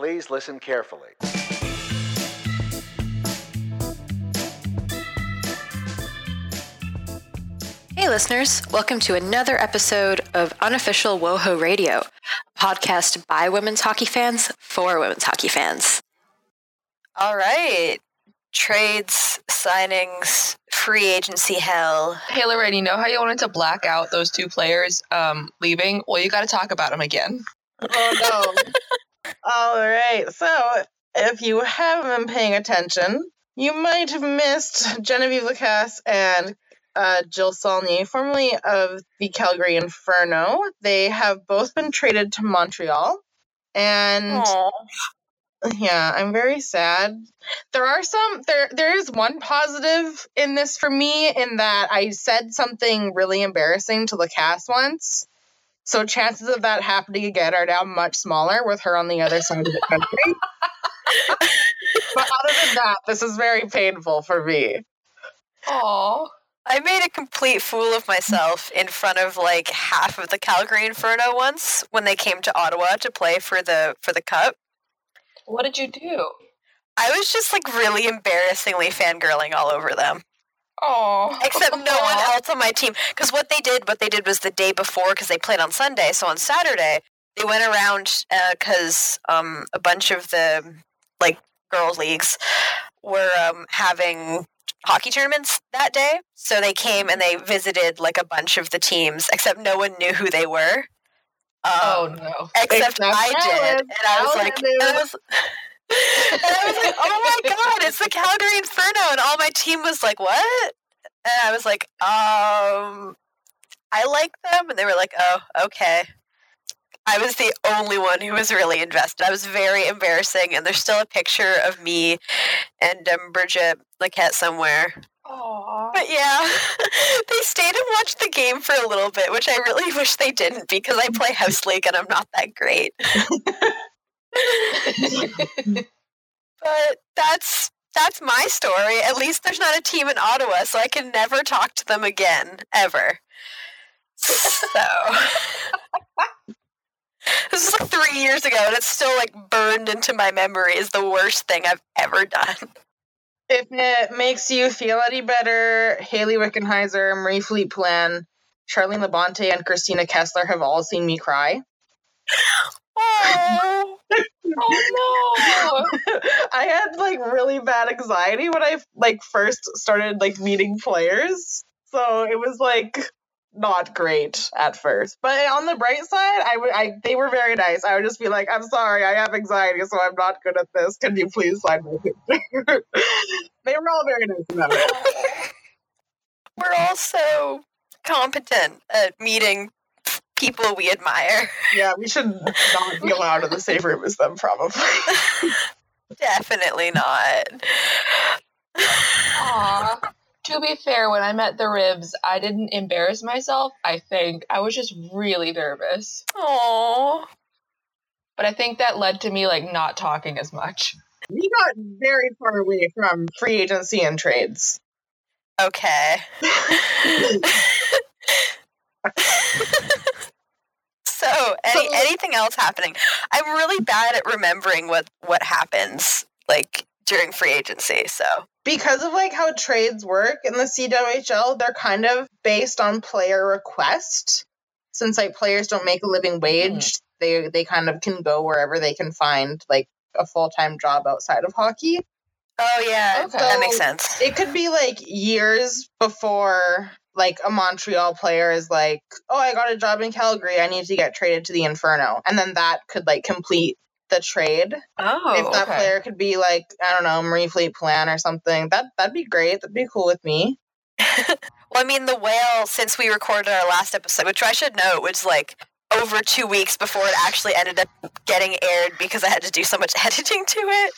Please listen carefully. Hey, listeners, welcome to another episode of Unofficial WoHo Radio, a podcast by women's hockey fans for women's hockey fans. All right. Trades, signings, free agency hell. Hey, Lorraine, you know how you wanted to black out those two players um, leaving? Well, you got to talk about them again. Oh no. All right. So, if you haven't been paying attention, you might have missed Genevieve Lacasse and uh, Jill Saulnier, formerly of the Calgary Inferno. They have both been traded to Montreal. And Aw. yeah, I'm very sad. There are some there there is one positive in this for me in that I said something really embarrassing to Lacasse once. So chances of that happening again are now much smaller with her on the other side of the country. but other than that, this is very painful for me. Aw. I made a complete fool of myself in front of like half of the Calgary Inferno once when they came to Ottawa to play for the for the cup. What did you do? I was just like really embarrassingly fangirling all over them. Aw. Except no one else on my team. Because what they did, what they did was the day before, because they played on Sunday. So on Saturday, they went around because um, a bunch of the like girls leagues were um, having hockey tournaments that day. So they came and they visited like a bunch of the teams, except no one knew who they were. Um, Oh, no. Except Except I did, Ellen. and I was Ellen like, knew. And I was, and I was like, oh my god, it's the Calgary Inferno, and all my team was like, what? And I was like, um, I like them, and they were like, oh, okay. I was the only one who was really invested. I was very embarrassing, and there's still a picture of me and um, Brigette Lacquette somewhere. Aw. But yeah, they stayed and watched the game for a little bit, which I really wish they didn't because I play House League and I'm not that great. But that's that's my story. At least there's not a team in Ottawa, so I can never talk to them again, ever. So this is like three years ago, and it's still like burned into my memory as the worst thing I've ever done. If it makes you feel any better, Hayley Wickenheiser, Marie Philippe Plan, Charline Labonté, and Christina Kessler have all seen me cry. Oh, Oh, no. I had like really bad anxiety when I like first started like meeting players. So it was like not great at first. But on the bright side, I would I they were very nice. I would just be like, I'm sorry, I have anxiety, so I'm not good at this. Can you please sign my picture? they were all very nice about it. we're all so competent at meeting people we admire. Yeah, we should not be allowed in the same room as them, probably. Definitely not. Aw. To be fair, when I met the Rivs, I didn't embarrass myself. I think I was just really nervous. Oh, But I think that led to me like not talking as much. we got very far away from free agency and trades. okay. so, any, So- anything else happening? I'm really bad at remembering what what happens like during free agency. So, because of like how trades work in the CWHL, they're kind of based on player request. Since like players don't make a living hmm. wage, they they kind of can go wherever they can find like a full time job outside of hockey. oh yeah, Okay. that makes sense. It could be like years before like a Montreal player is like, "Oh, I got a job in Calgary. I need to get traded to the Inferno," and then that could like complete the trade. Oh, if that okay. player could be like, I don't know, Marie-Philip Poulin or something, that that'd be great. That'd be cool with me. Well, I mean, the whale, since we recorded our last episode, which I should note was like over two weeks before it actually ended up getting aired because I had to do so much editing to it.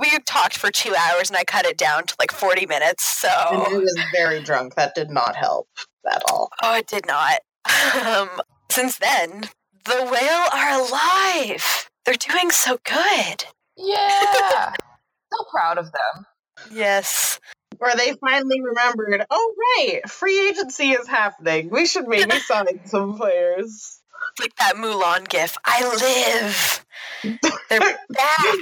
We talked for two hours and I cut it down to like 40 minutes. And I So, was very drunk. That did not help at all. oh, it did not. Um, since then, the whale are alive. They're doing so good. Yeah. so proud of them. Yes. Where they finally remembered, oh right, free agency is happening. We should maybe sign some players. It's like that Mulan gif. I live. They're back.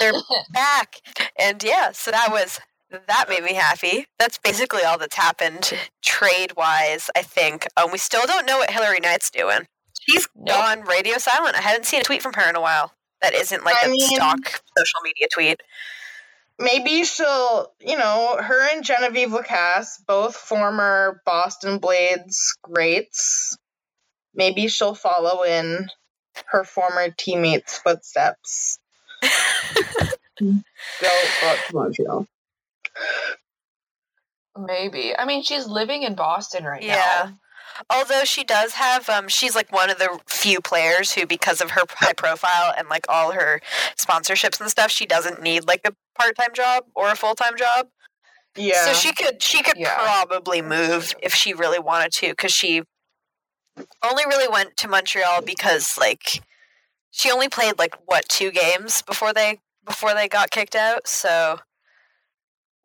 They're back. And yeah, so that was that made me happy. That's basically all that's happened trade wise, I think. Um, we still don't know what Hilary Knight's doing. She's Nope. gone radio silent. I haven't seen a tweet from her in a while. That isn't like I a mean- stock social media tweet. Maybe she'll, you know, her and Genevieve Lacasse, both former Boston Blades greats. Maybe she'll follow in her former teammates' footsteps. Go go to Montreal. Maybe. I mean, she's living in Boston right Yeah. now. Although she does have, um, she's like one of the few players who, because of her high profile and like all her sponsorships and stuff, she doesn't need like a part time job or a full time job. Yeah. So she could she could Yeah. probably move if she really wanted to, because she only really went to Montreal because like she only played like what two games before they before they got kicked out. So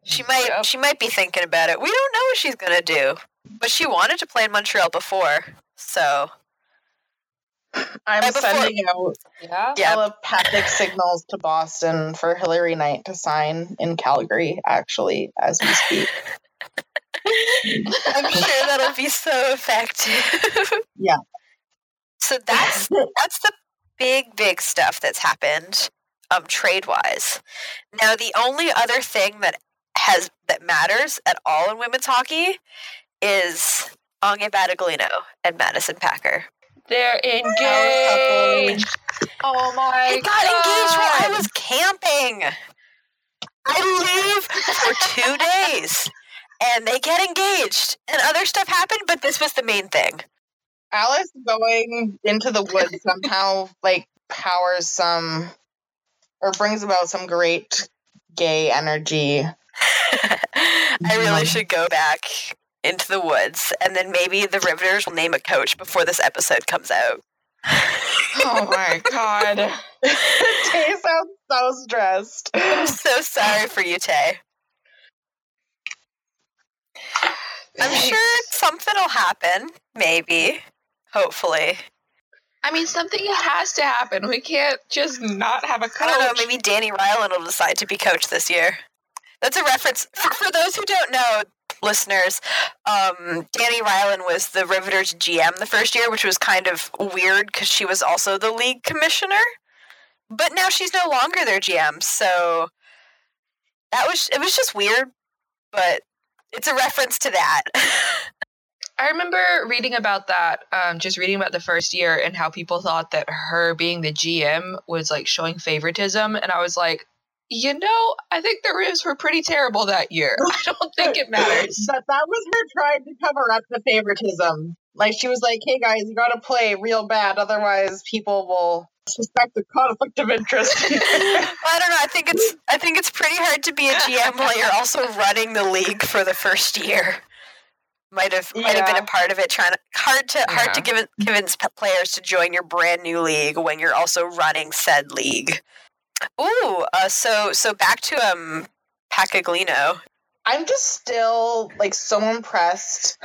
she mm, might Yep. she might be thinking about it. We don't know what she's gonna do, but she wanted to play in Montreal before. So I'm before- sending out Yeah. Yeah. telepathic signals to Boston for Hilary Knight to sign in Calgary, actually, as we speak. I'm sure that'll be so effective. Yeah. So that's that's the big big stuff that's happened um trade wise. Now the only other thing that has that matters at all in women's hockey is Anya Battaglino and Madison Packer. They're engaged. Oh my god. They got engaged while I was camping. I leave for two days and they get engaged and other stuff happened, but this was the main thing. Alice going into the woods somehow like powers some or brings about some great gay energy. I really should go back into the woods and then maybe the Riveters will name a coach before this episode comes out. Oh my god. Tay sounds so stressed. I'm so sorry for you, Tay. I'm sure something will happen. Maybe. Hopefully. I mean, something has to happen. We can't just not have a coach. I don't know. Maybe Dani Rylan will decide to be coach this year. That's a reference for, for those who don't know, listeners. Um, Dani Rylan was the Riveters GM the first year, which was kind of weird because she was also the league commissioner. But now she's no longer their GM, so that was it was just weird. But it's a reference to that. I remember reading about that, um, just reading about the first year and how people thought that her being the GM was like showing favoritism. And I was like, you know, I think the Rivs were pretty terrible that year. I don't think it matters. But that was her trying to cover up the favoritism. Like she was like, "Hey guys, you got to play real bad, otherwise people will suspect a conflict of interest." I don't know. I think it's I think it's pretty hard to be a GM while you're also running the league for the first year. Might have might have been a part of it. Trying to hard to hard to Yeah. give, convince players to join your brand new league when you're also running said league. Ooh, uh, so so back to um Pacaglino. I'm just still like so impressed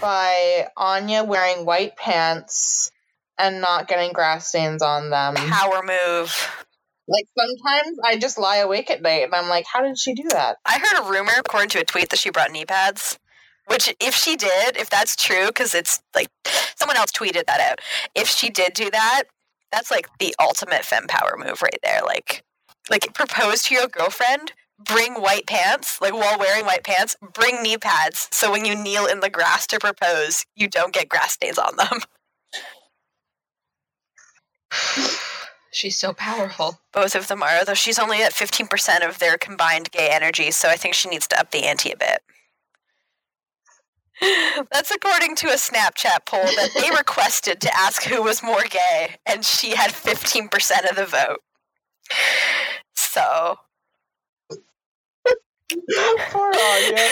by Anya wearing white pants and not getting grass stains on them. Power move. Like sometimes I just lie awake at night and I'm like, how did she do that? I heard a rumor, according to a tweet, that she brought knee pads. Which, if she did, if that's true, because it's like someone else tweeted that out. If she did do that, that's like the ultimate femme power move right there. Like, like propose to your girlfriend, bring white pants, like while wearing white pants, bring knee pads, so when you kneel in the grass to propose, you don't get grass stains on them. She's so powerful. Both of them are, though she's only at fifteen percent of their combined gay energy, so I think she needs to up the ante a bit. That's according to a Snapchat poll that they requested to ask who was more gay, and she had 15% of the vote. So, Poor Anya.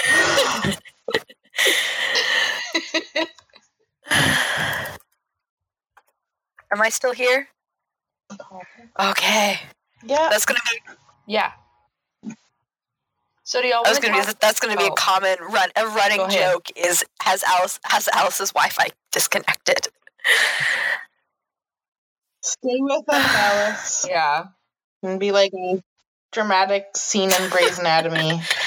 am I still here? Okay, Yeah. that's gonna be yeah. So do y'all that's want to gonna be that's gonna be a Oh. common run a running joke is has Alice has Alice's Wi-Fi disconnected. Stay with us, Alice. Yeah. And be like a dramatic scene in Grey's Anatomy.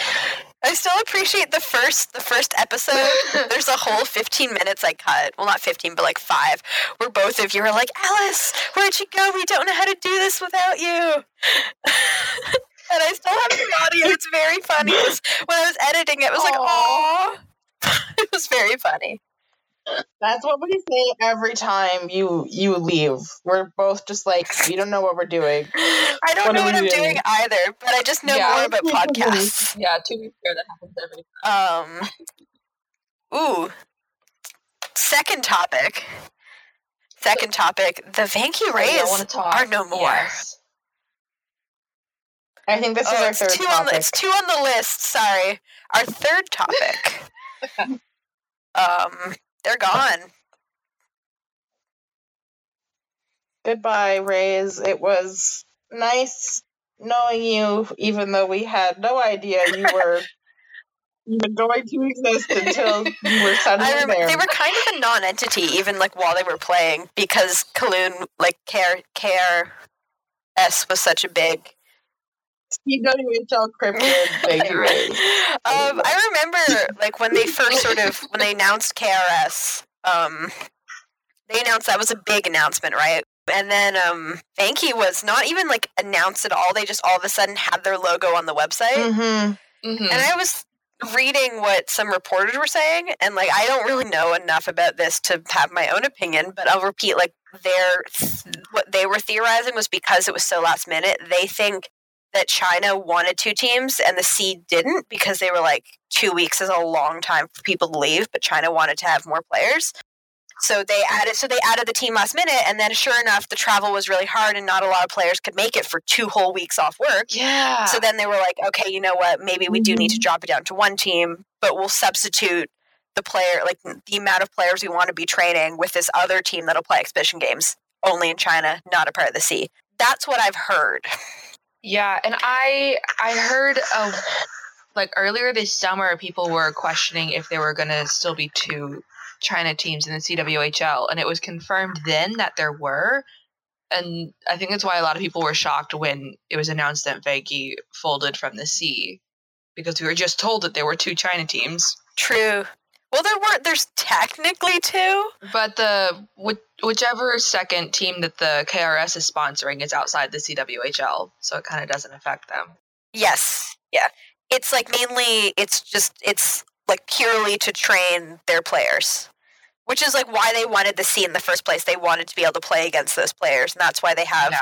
I still appreciate the first the first episode. There's a whole 15 minutes I cut. Well, not 15, but like five, where both of you are like, Alice, where'd you go? We don't know how to do this without you. and I still have the audio. It's very funny. When I was editing it, it was like, oh, it was very funny. That's what we say every time you you leave. We're both just like we don't know what we're doing. I don't What know what I'm doing? doing either, but I just know Yeah. more about podcasts. Yeah, to be fair, that happens every Um, ooh. Second topic. Second topic. The Vanke I Rays want to talk. are no more. Yes. I think this is Oh, our it's third two on the, topic. it's two on the list. Sorry. Our third topic. um, they're gone. Goodbye, Rays. It was nice knowing you, even though we had no idea you were even going to exist until you were suddenly remember there. they were kind of a non-entity, even like while they were playing, because Kunlun, like Care Care S, was such a big CWHL cryptid um, I remember like when they first sort of when they announced KRS, um, they announced that was a big announcement, right? And then um, Vanke was not even like announced at all. They just all of a sudden had their logo on the website, Mm-hmm. Mhm. and I was reading what some reporters were saying, and like I don't really know enough about this to have my own opinion, but I'll repeat like their what they were theorizing was because it was so last minute. They think that China wanted two teams and the C didn't because they were like two weeks is a long time for people to leave, but China wanted to have more players. So they added so they added the team last minute and then sure enough the travel was really hard and not a lot of players could make it for two whole weeks off work. Yeah. So then they were like, okay, you know what? Maybe we do need to mm-hmm. drop it down to one team, but we'll substitute the player, like the amount of players we want to be training with this other team that'll play exhibition games only in China, not a part of the sea. That's what I've heard. Yeah, and I I heard of like earlier this summer people were questioning if there were going to still be two China teams in the CWHL and it was confirmed then that there were and I think that's why a lot of people were shocked when it was announced that Vanke folded from the sea because we were just told that there were two China teams True. Well, there were. There's technically two. but the whichever second team that the KRS is sponsoring is outside the CWHL so it kind of doesn't affect them. Yes. Yeah. It's like mainly. It's just. It's like purely to train their players, which is like why they wanted the C in the first place. They wanted to be able to play against those players, and that's why they have Yeah.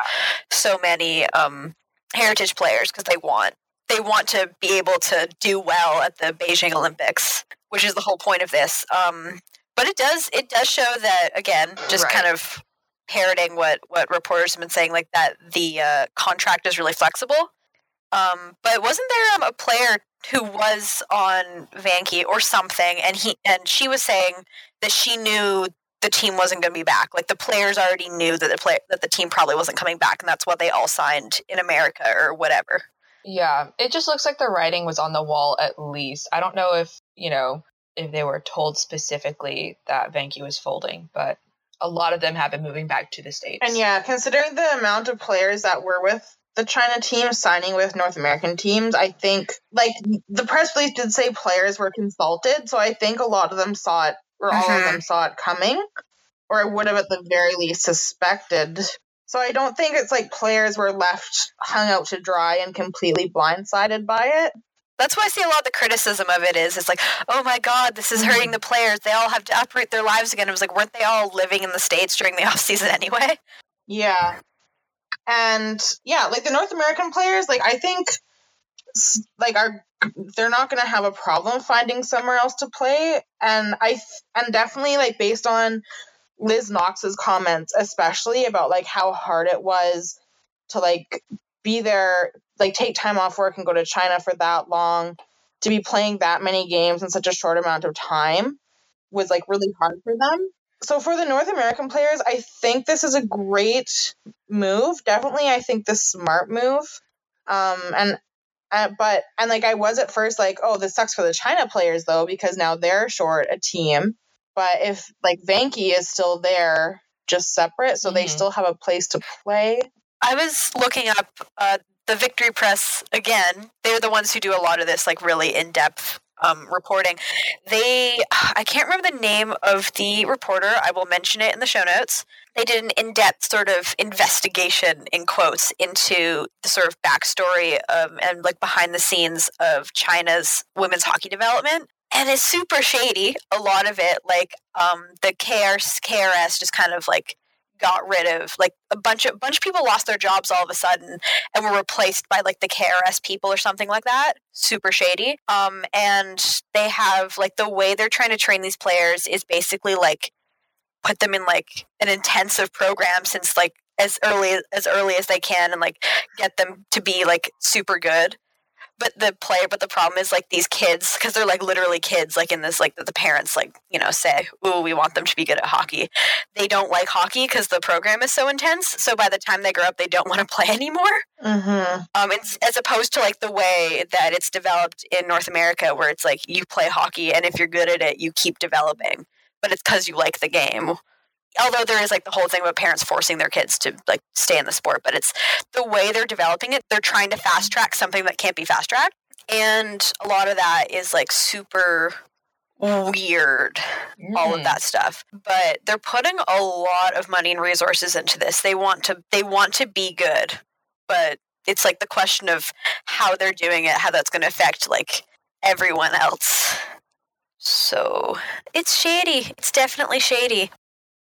so many um, heritage players because they want they want to be able to do well at the Beijing Olympics, which is the whole point of this. Um, but it does it does show that again, just Right. kind of parroting what what reporters have been saying, like that the uh, contract is really flexible. Um, but wasn't there um, a player who was on Vanke or something, and he and she was saying that she knew the team wasn't going to be back. Like the players already knew that the play that the team probably wasn't coming back, and that's why they all signed in America or whatever. Yeah, it just looks like the writing was on the wall at least. I don't know if, you know, if they were told specifically that Vanke was folding, but a lot of them have been moving back to the States. And yeah, considering the amount of players that were with the China team signing with North American teams, I think like the press release did say players were consulted, so I think a lot of them saw it or all of Mhm. them saw it coming, or I would have at the very least suspected. So I don't think it's like players were left hung out to dry and completely blindsided by it. That's why I see a lot of the criticism of it is it's like, oh my god, this is hurting the players. They all have to uproot their lives again. It was like, weren't they all living in the states during the off season anyway? Yeah. And yeah, like the North American players, like I think like are they're not going to have a problem finding somewhere else to play and I and definitely like based on Liz Knox's comments especially about like how hard it was to like be there like take time off work and go to China for that long to be playing that many games in such a short amount of time was like really hard for them. So for the North American players, I think this is a great move. Definitely, I think the smart move. Um, and uh, but and like I was at first like, oh, this sucks for the China players though because now they're short a team. But if like Vanke is still there just separate, so they Mhm. still have a place to play. I was looking up uh, the Victory Press again. They're the ones who do a lot of this, like really in depth um, reporting. They, I can't remember the name of the reporter. I will mention it in the show notes. They did an in depth sort of investigation, in quotes, into the sort of backstory of, and like behind the scenes of China's women's hockey development. And it's super shady. A lot of it, like um, the KRS, KRS, just kind of like got rid of like a bunch of bunch of people lost their jobs all of a sudden and were replaced by like the KRS people or something like that. Super shady. Um, and they have like the way they're trying to train these players is basically like put them in like an intensive program since like as early as early as they can and like get them to be like super good but the player but the problem is like these kids because they're like literally kids like in this like the parents like you know say oh we want them to be good at hockey. They don't like hockey because the program is so intense so by the time they grow up they don't want to play anymore. Mm-hmm. um as opposed to like the way that it's developed in north america where it's like you play hockey and if you're good at it you keep developing but it's because you like the game although there is like the whole thing about parents forcing their kids to like stay in the sport but it's the way they're developing it they're trying to fast track something that can't be fast tracked and a lot of that is like super weird all of Mm. that stuff. But they're putting a lot of money and resources into this. They want to they want to be good but it's like the question of how they're doing it how that's going to affect like everyone else. So it's shady. It's definitely shady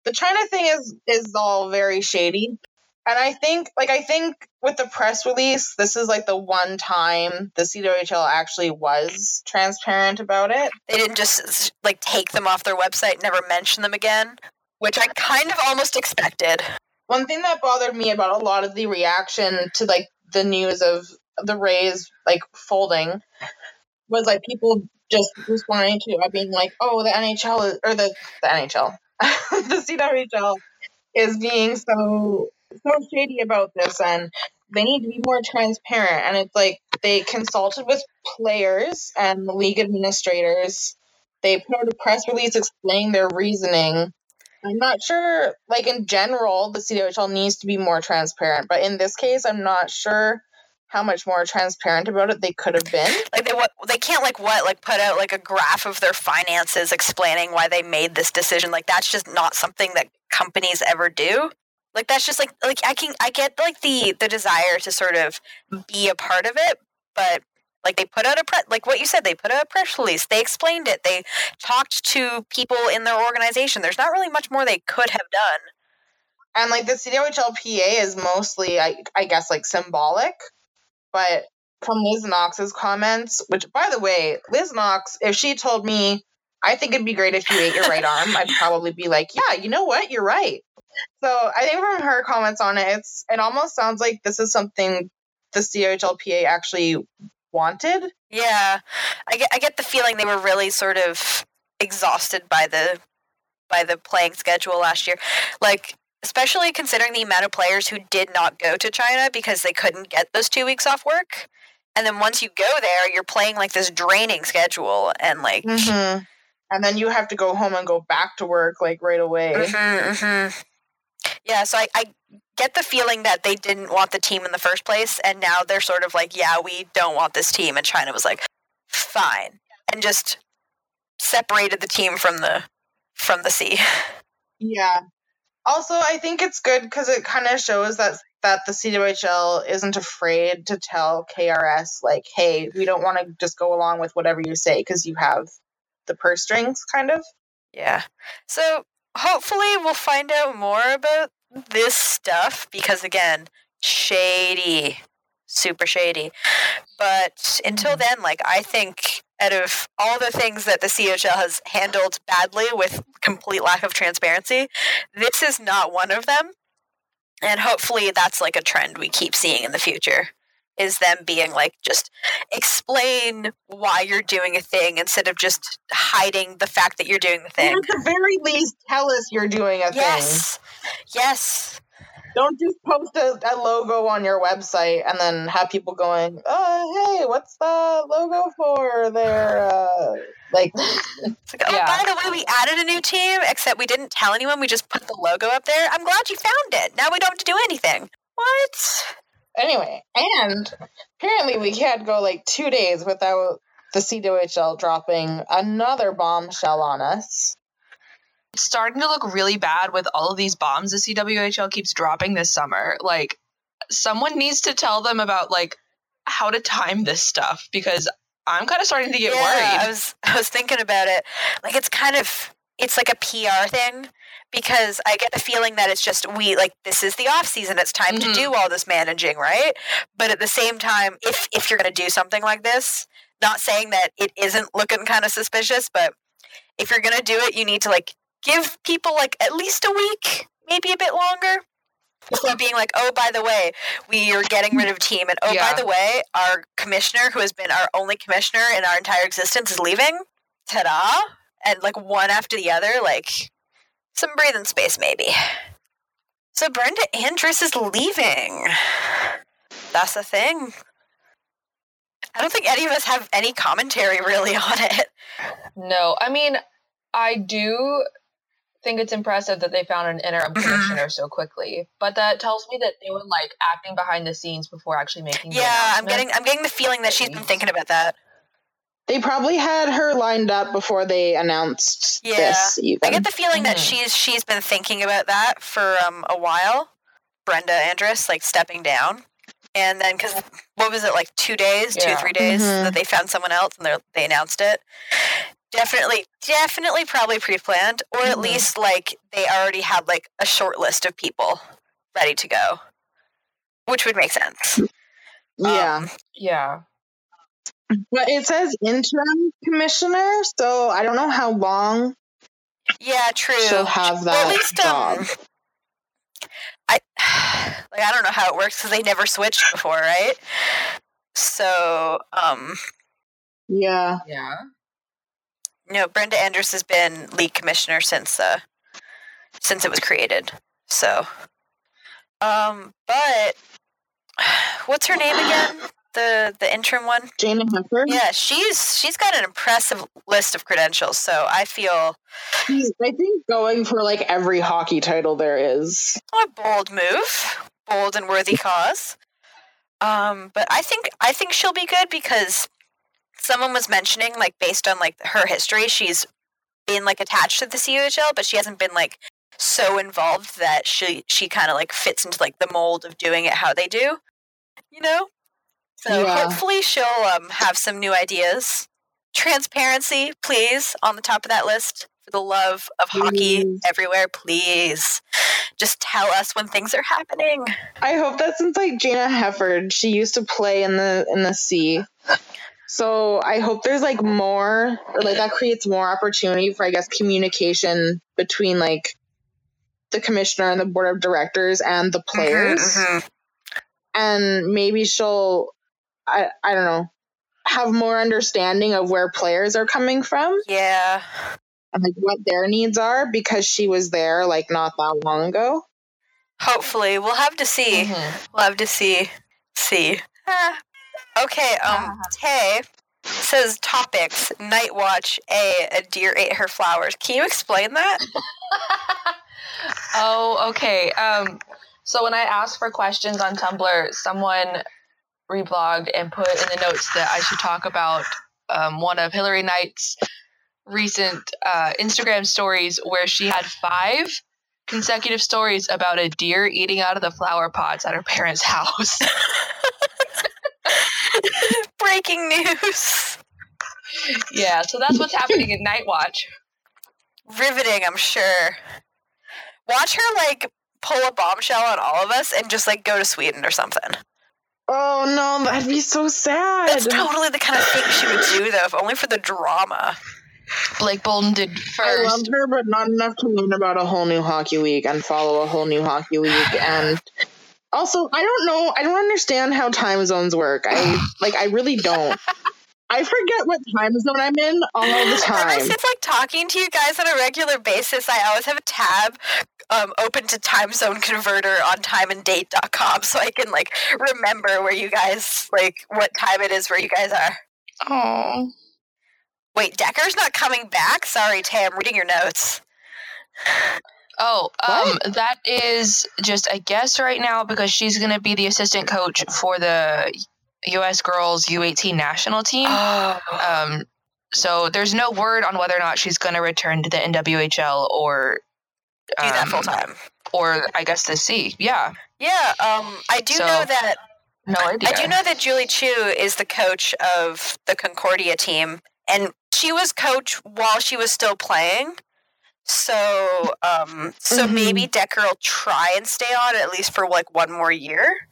the China thing is is all very shady. And I think like I think with the press release, this is like the one time the CWHL actually was transparent about it. they didn't just like take them off their website never mention them again which i kind of almost expected One thing that bothered me about a lot of the reaction to like the news of the Rays like folding was like people just responding to it being like, "Oh, the NHL is, or the the NHL, the CWHL is being so so shady about this, and they need to be more transparent." And it's like they consulted with players and the league administrators. They put out a press release explaining their reasoning. I'm not sure, like in general, the CWHL needs to be more transparent, but in this case, I'm not sure how much more transparent about it they could have been. like they what they can't like what like put out like a graph of their finances explaining why they made this decision. Like that's just not something that companies ever do. Like that's just like like i can i get like the the desire to sort of be a part of it but like they put out a press like what you said they put out a press release. They explained it. They talked to people in their organization. There's not really much more they could have done. And like the CWHLPA is mostly, I, I guess, like symbolic. But from Liz Knox's comments, which by the way, Liz Knox, if she told me, I think it'd be great if you ate your right arm, I'd probably be like, yeah, you know what, you're right. So I think from her comments on it, it's it almost sounds like this is something the CHLPA actually wanted. Yeah, I get I get the feeling they were really sort of exhausted by the by the playing schedule last year. Like especially considering the amount of players who did not go to China because they couldn't get those 2 weeks off work. And then once you go there, you're playing like this draining schedule and like Mm-hmm. And then you have to go home and go back to work like right away. Mhm, mhm. Yeah, so I, I get the feeling that they didn't want the team in the first place, and now they're sort of like, yeah, we don't want this team, and China was like, fine, and just separated the team from the from the sea. Yeah. Also, I think it's good because it kind of shows that that the CWHL isn't afraid to tell KRS like, "Hey, we don't want to just go along with whatever you say because you have the purse strings." Kind of. Yeah. So hopefully we'll find out more about this stuff because again, shady. Super shady. But until mm-hmm. then, like I think out of all the things that the CHL has handled badly with complete lack of transparency, this is not one of them. And hopefully that's like a trend we keep seeing in the future. Is them being like, just explain why you're doing a thing instead of just hiding the fact that you're doing the thing. At the very least, tell us you're doing a thing. Yes. Yes. Don't just post a, a logo on your website and then have people going, "Oh, hey, what's the logo for there?" Uh, like, It's like, oh, Yeah. by the way, we added a new team, except we didn't tell anyone. We just put the logo up there. I'm glad you found it. Now we don't have to do anything. What? anyway, and apparently we can't go like two days without the CWHL dropping another bombshell on us. It's starting to look really bad with all of these bombs the CWHL keeps dropping this summer. Like, someone needs to tell them about like how to time this stuff because I'm kind of starting to get yeah, I worried. was I was thinking about it. Like it's kind of it's like a PR thing because I get the feeling that it's just we like this is the off season. It's time Mhm. to do all this managing, right? But at the same time, if if you're going to do something like this, not saying that it isn't looking kind of suspicious, but if you're going to do it, you need to like give people like at least a week, maybe a bit longer. Before being like, oh, by the way, we are getting rid of team, and oh, Yeah. by the way, our commissioner, who has been our only commissioner in our entire existence, is leaving. Ta-da! And like one after the other, like some breathing space, maybe. So Brenda Andress is leaving. That's the thing. I don't think any of us have any commentary really on it. No, I mean, I do think it's impressive that they found an interim Mhm. commissioner so quickly, but that tells me that they were like acting behind the scenes before actually making. the Yeah, I'm getting I'm getting the feeling that she's been thinking about that. They probably had her lined up before they announced Yeah. this. Even. I get the feeling that Mhm. she's she's been thinking about that for um a while. Brenda Andress like stepping down, and then because what was it like two days, two three days Mhm. that they found someone else and they they announced it. Definitely, definitely, probably pre-planned, or at Mhm. least like they already had like a short list of people ready to go, which would make sense. yeah. Um, yeah. But it says interim commissioner, so I don't know how long yeah, true. she'll have Well, that at least job. um, I like I don't know how it works because they never switched before, right? So, um, yeah. Yeah. You know, Brenda Andress has been league commissioner since uh since it was created. So, um, but what's her name again? The the interim one? Jayna Hefford. Yeah, she's she's got an impressive list of credentials. So I feel She's, I think, going for like every hockey title there is. a bold move, bold and worthy cause. Um, but I think I think she'll be good because someone was mentioning like based on like her history, she's been like attached to the CWHL, but she hasn't been like so involved that she she kind of like fits into like the mold of doing it how they do, you know. So Yeah. hopefully she'll um, have some new ideas. Transparency, please, on the top of that list for the love of hockey everywhere, please. Just tell us when things are happening. I hope that since like Jayna Hefford, she used to play in the in the sea. So I hope there's like more or like that creates more opportunity for I guess communication between like the commissioner and the board of directors and the players. Mhm, And maybe she'll I I don't know, have more understanding of where players are coming from Yeah. and like what their needs are because she was there like not that long ago. Hopefully. We'll have to see. Mhm. We'll have to see. See. Ah. Okay, um, Tay says topics. Knight watch. A. A deer ate her flowers. Can you explain that? oh, okay. Um, so when I asked for questions on Tumblr, someone reblogged and put in the notes that I should talk about um, one of Hilary Knight's recent uh, Instagram stories where she had five consecutive stories about a deer eating out of the flower pots at her parents' house. Breaking news. yeah, so that's what's happening in Knight Watch. Riveting, I'm sure. Watch her, like, pull a bombshell on all of us and just, like, go to Sweden or something. Oh no, that'd be so sad. That's totally the kind of thing she would do, though, if only for the drama. Blake Bolden did first. I love first. her, but not enough to learn about a whole new hockey league and follow a whole new hockey league. And also, I don't know. I don't understand how time zones work. I like. I really don't. I forget what time zone I'm in all the Ever time. since like talking to you guys on a regular basis, I always have a tab um, open to time zone converter on timeanddate.com so I can like remember where you guys like what time it is where you guys are. Oh. Wait, Decker's not coming back? Sorry, Tay, I'm reading your notes. Oh, um, What? that is just a guess right now because she's going to be the assistant coach for the U.S. girls U18 national team. Oh. Um, so there's no word on whether or not she's going to return to the NWHL or Do that um, full time. or I guess the C. Yeah, Yeah, um, I do So- know that no idea. I do know that Julie Chu is the coach of the Concordia team, and she was coach while she was still playing. So, um, so Mhm. maybe Decker will try and stay on at least for like one more year.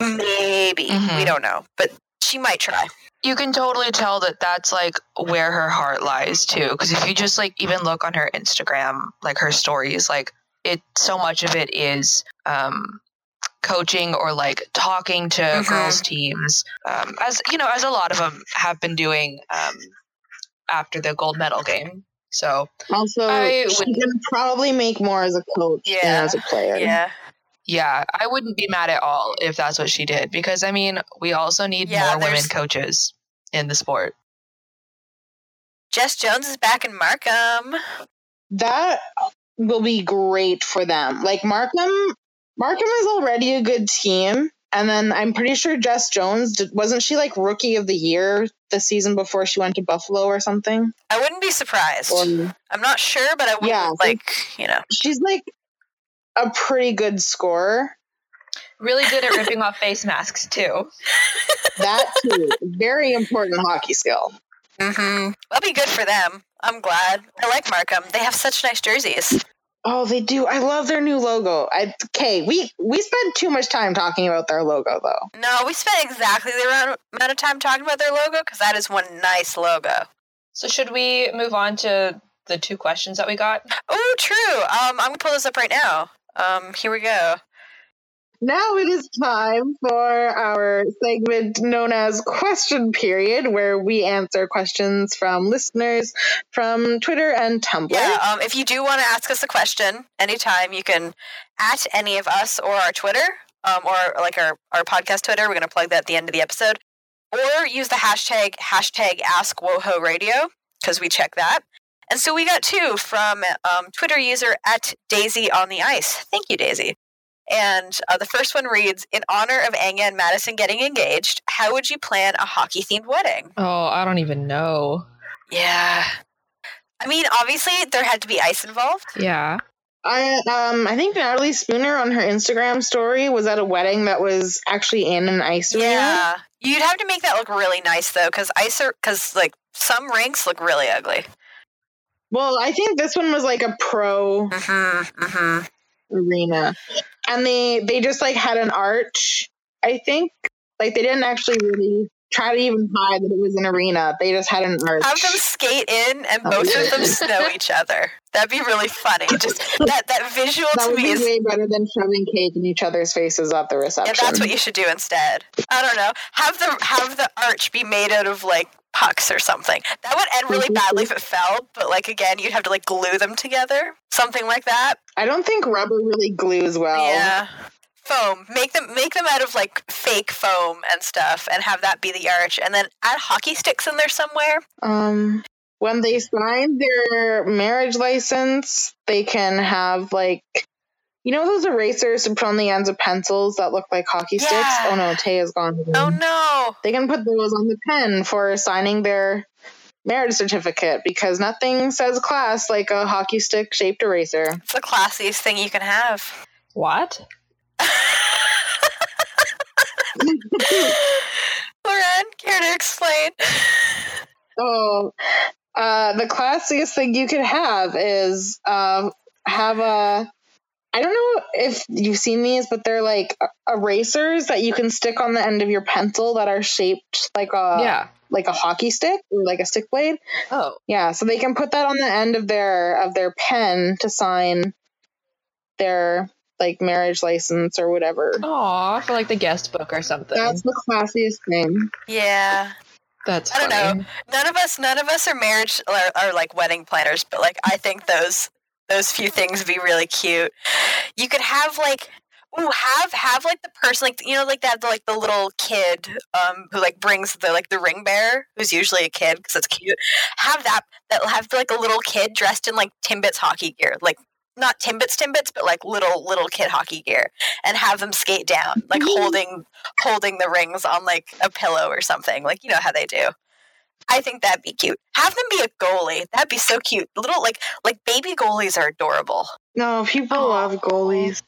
Maybe we Mhm. don't know, but she might try. you can totally tell that that's like where her heart lies too because if you just like even look on her instagram like her stories like it so much of it is um coaching or like talking to Mhm. girls teams um as you know as a lot of them have been doing um after the gold medal game so Also, I she would- can probably make more as a coach Yeah. than as a player. Yeah, yeah i wouldn't be mad at all if that's what she did because i mean we also need Yeah, more women coaches in the sport Jess Jones is back in Markham. That will be great for them. Like Markham, Markham is already a good team. And then I'm pretty sure Jess Jones did, wasn't she like rookie of the year the season before she went to Buffalo or something? I wouldn't be surprised. Or I'm not sure, but I wouldn't Yeah. like you know. she's like a pretty good scorer. really good at ripping off face masks too That too, very important hockey skill. Mm-hmm. That'll be good for them. I'm glad. I like Markham. They have such nice jerseys. Oh, they do. I love their new logo. I okay, we we spent too much time talking about their logo though. No, we spent exactly the amount amount of time talking about their logo because that is one nice logo. So should we move on to the two questions that we got? Oh, true. Um, I'm gonna pull this up right now. Um, here we go. Now it is time for our segment known as Question Period, where we answer questions from listeners from Twitter and Tumblr. Yeah. Um, if you do want to ask us a question anytime, you can at any of us or our Twitter, um, or like our our podcast Twitter. We're gonna plug that at the end of the episode, or use the hashtag hashtag Ask Woho Radio because we check that. And so we got two from um, Twitter user at Daisy on the Ice. Thank you, Daisy. And uh, the first one reads In honor of Anya and Madison getting engaged, how would you plan a hockey themed wedding? Oh, I don't even know. Yeah. I mean, obviously, there had to be ice involved. Yeah. I um I think Natalie Spooner on her Instagram story was at a wedding that was actually in an ice arena. Yeah. You'd have to make that look really nice, though, because ice because, like, some rinks look really ugly. Well, I think this one was like a pro Mm-hmm. Mm-hmm. arena, and they they just like had an arch. I think like they didn't actually really try to even hide that it was an arena. They just had an arch. Have them skate in and Oh, both yeah. of them snow each other. That'd be really funny. Just that, that visual that to would me be is way better than shoving cake in each other's faces at the Yeah, reception. that's what you should do instead. I don't know. Have the have the arch be made out of like pucks or something. That would end really badly if it fell, but like again, you'd have to like glue them together. Something like that. I don't think rubber really glues well. Yeah. Foam. Make them make them out of like fake foam and stuff and have that be the arch and then add hockey sticks in there somewhere. Um, when they sign their marriage license, they can have like, you know, those erasers to put on the ends of pencils that look like hockey sticks. Yeah. Oh no, Tay is gone. again. Oh no. They can put those on the pen for signing their marriage certificate because nothing says class like a hockey stick shaped eraser. It's the classiest thing you can have. What? Lauren, care to explain? Oh, uh, the classiest thing you could have is uh, have a. I don't know if you've seen these, but they're like erasers that you can stick on the end of your pencil that are shaped like a yeah. like a hockey stick like a stick blade. Oh. Yeah, so they can put that on the end of their of their pen to sign their like marriage license or whatever. Aw, for like the guest book or something. That's the classiest thing. Yeah. That's I don't know. None of us, none of us are marriage are, are like wedding planners, but like I think those those few things would be really cute. You could have like. Ooh, have have like the person like you know like that like the little kid um who like brings the like the ring bearer who's usually a kid because it's cute. Have that that have like a little kid dressed in like Timbits hockey gear, like not Timbits Timbits, but like little little kid hockey gear, and have them skate down like holding holding the rings on like a pillow or something. Like you know how they do. I think that'd be cute. Have them be a goalie. That'd be so cute. Little like like baby goalies are adorable. No, people Aw. love goalies.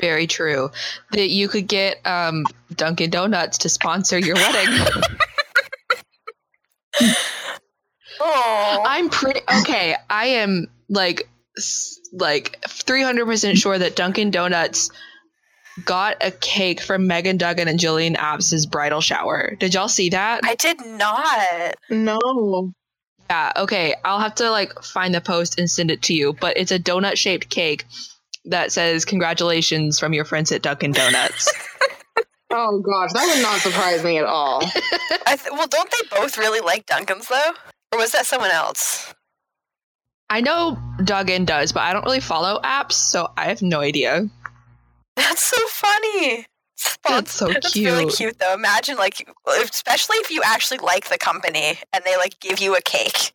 Very true. That you could get um, Dunkin' Donuts to sponsor your wedding. Oh, I'm pretty okay. I am like like 300% sure that Dunkin' Donuts got a cake from Meghan Duggan and Gillian Apps's bridal shower. Did y'all see that? I did not. No. Yeah, okay. I'll have to like find the post and send it to you, but it's a donut shaped cake that says congratulations from your friends at Dunkin' Donuts. Oh gosh, that would not surprise me at all. I th- well, don't they both really like Dunkin's though, or was that someone else? I know Duggan does, but I don't really follow Apps, so I have no idea. That's so funny. That's so cute. That's really cute. though. Imagine like, especially if you actually like the company and they like give you a cake.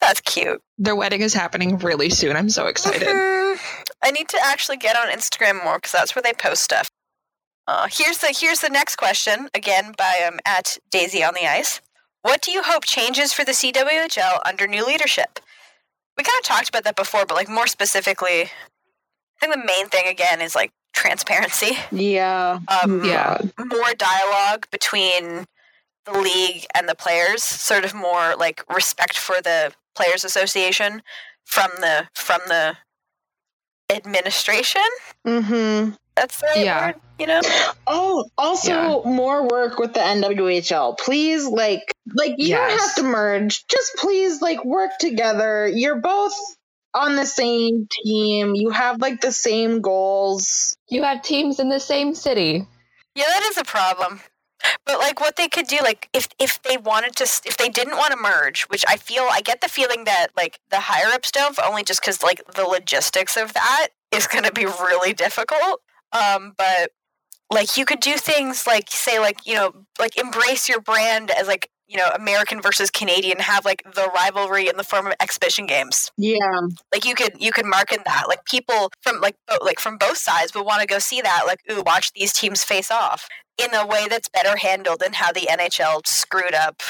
That's cute. Their wedding is happening really soon. I'm so excited. Mhm. I need to actually get on Instagram more because that's where they post stuff. Uh, here's the here's the next question again by um, at Daisy on the Ice. What do you hope changes for the CWHL under new leadership? We kind of talked about that before, but like more specifically, I think the main thing again is like transparency. Yeah. Um, Yeah. more dialogue between the league and the players sort of more like respect for the players association from the from the administration Mm-hmm. that's the right Yeah. word, you know Oh, also more work with the NWHL. Please, like, like you don't have to merge. Just please, like, work together. You're both on the same team. You have like the same goals. You have teams in the same city. yeah that is a problem but like what they could do like if if they wanted to if they didn't want to merge which i feel i get the feeling that like the higher ups don't only just because like the logistics of that is going to be really difficult um but like you could do things like say like you know like embrace your brand as like you know american versus canadian have like the rivalry in the form of exhibition games Yeah. like you could you could market that like people from like bo- like from both sides would want to go see that like ooh watch these teams face off in a way that's better handled than how the nhl screwed up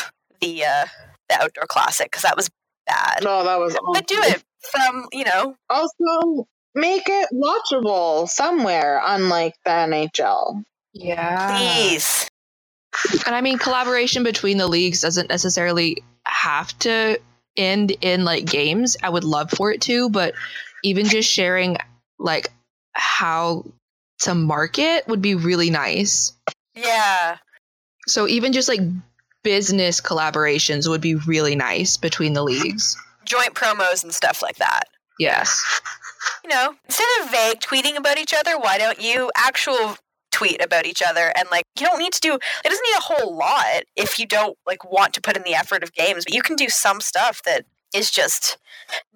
the uh the outdoor classic because that was bad No, that was. but do it from you know Also, make it watchable somewhere, unlike the NHL. Yeah. please And I mean, collaboration between the leagues doesn't necessarily have to end in like games. I would love for it to, but even just sharing like how to market would be really nice. yeah So even just like business collaborations would be really nice between the leagues. joint promos and stuff like that Yes. you know, instead of vague tweeting about each other, why don't you actual tweet about each other? And like, you don't need to do. It doesn't need a whole lot if you don't like want to put in the effort of games. But you can do some stuff that is just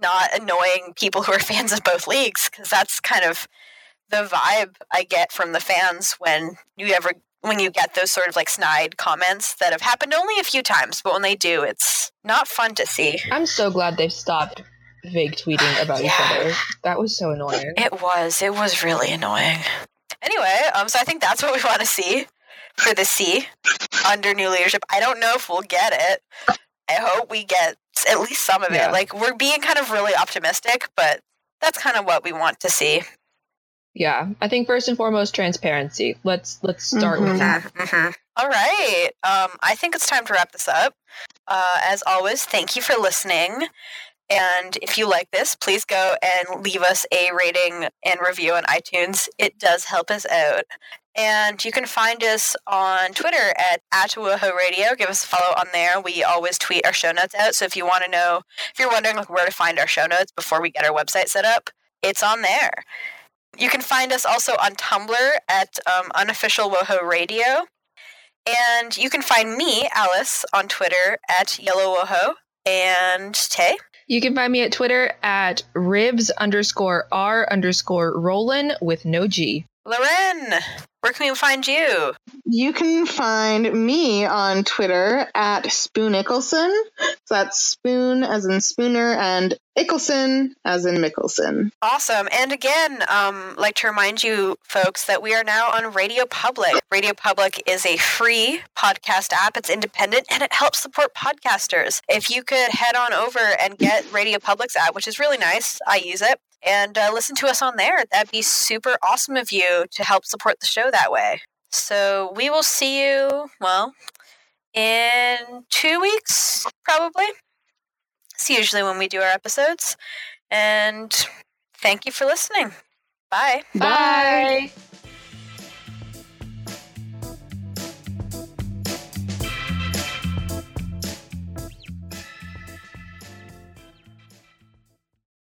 not annoying people who are fans of both leagues because that's kind of the vibe I get from the fans when you ever when you get those sort of like snide comments that have happened only a few times, but when they do, it's not fun to see. I'm so glad they've stopped vague tweeting about each other. That was so annoying. It was. It was really annoying. Anyway, um, so I think that's what we want to see for the C under new leadership. I don't know if we'll get it. I hope we get at least some of Yeah. it. Like we're being kind of really optimistic, but that's kind of what we want to see. Yeah. I think first and foremost transparency. Let's let's start with Mhm. that. Mm-hmm. All right. Um, I think it's time to wrap this up. Uh, as always, thank you for listening. And if you like this, please go and leave us a rating and review on iTunes. It does help us out. And you can find us on Twitter at Atawaho Radio. Give us a follow on there. We always tweet our show notes out. So if you want to know, if you're wondering like where to find our show notes before we get our website set up, it's on there. You can find us also on Tumblr at um, Unofficial Woho Radio. And you can find me, Alice, on Twitter at Yellow Woho. And Tay? You can find me at Twitter at rivs underscore r underscore Roland with no G. Loren, where can we find you? You can find me on Twitter at Spoon. So that's Spoon as in Spooner and Ickelson as in Mickelson. Awesome. And again, um, like to remind you folks that we are now on Radio Public. Radio Public is a free podcast app. It's independent and it helps support podcasters. If you could head on over and get Radio Public's app, which is really nice, I use it and uh, listen to us on there. That'd be super awesome of you to help support the show that way. So we will see you, well, in two weeks, probably. It's usually when we do our episodes. And thank you for listening. Bye. Bye. Bye.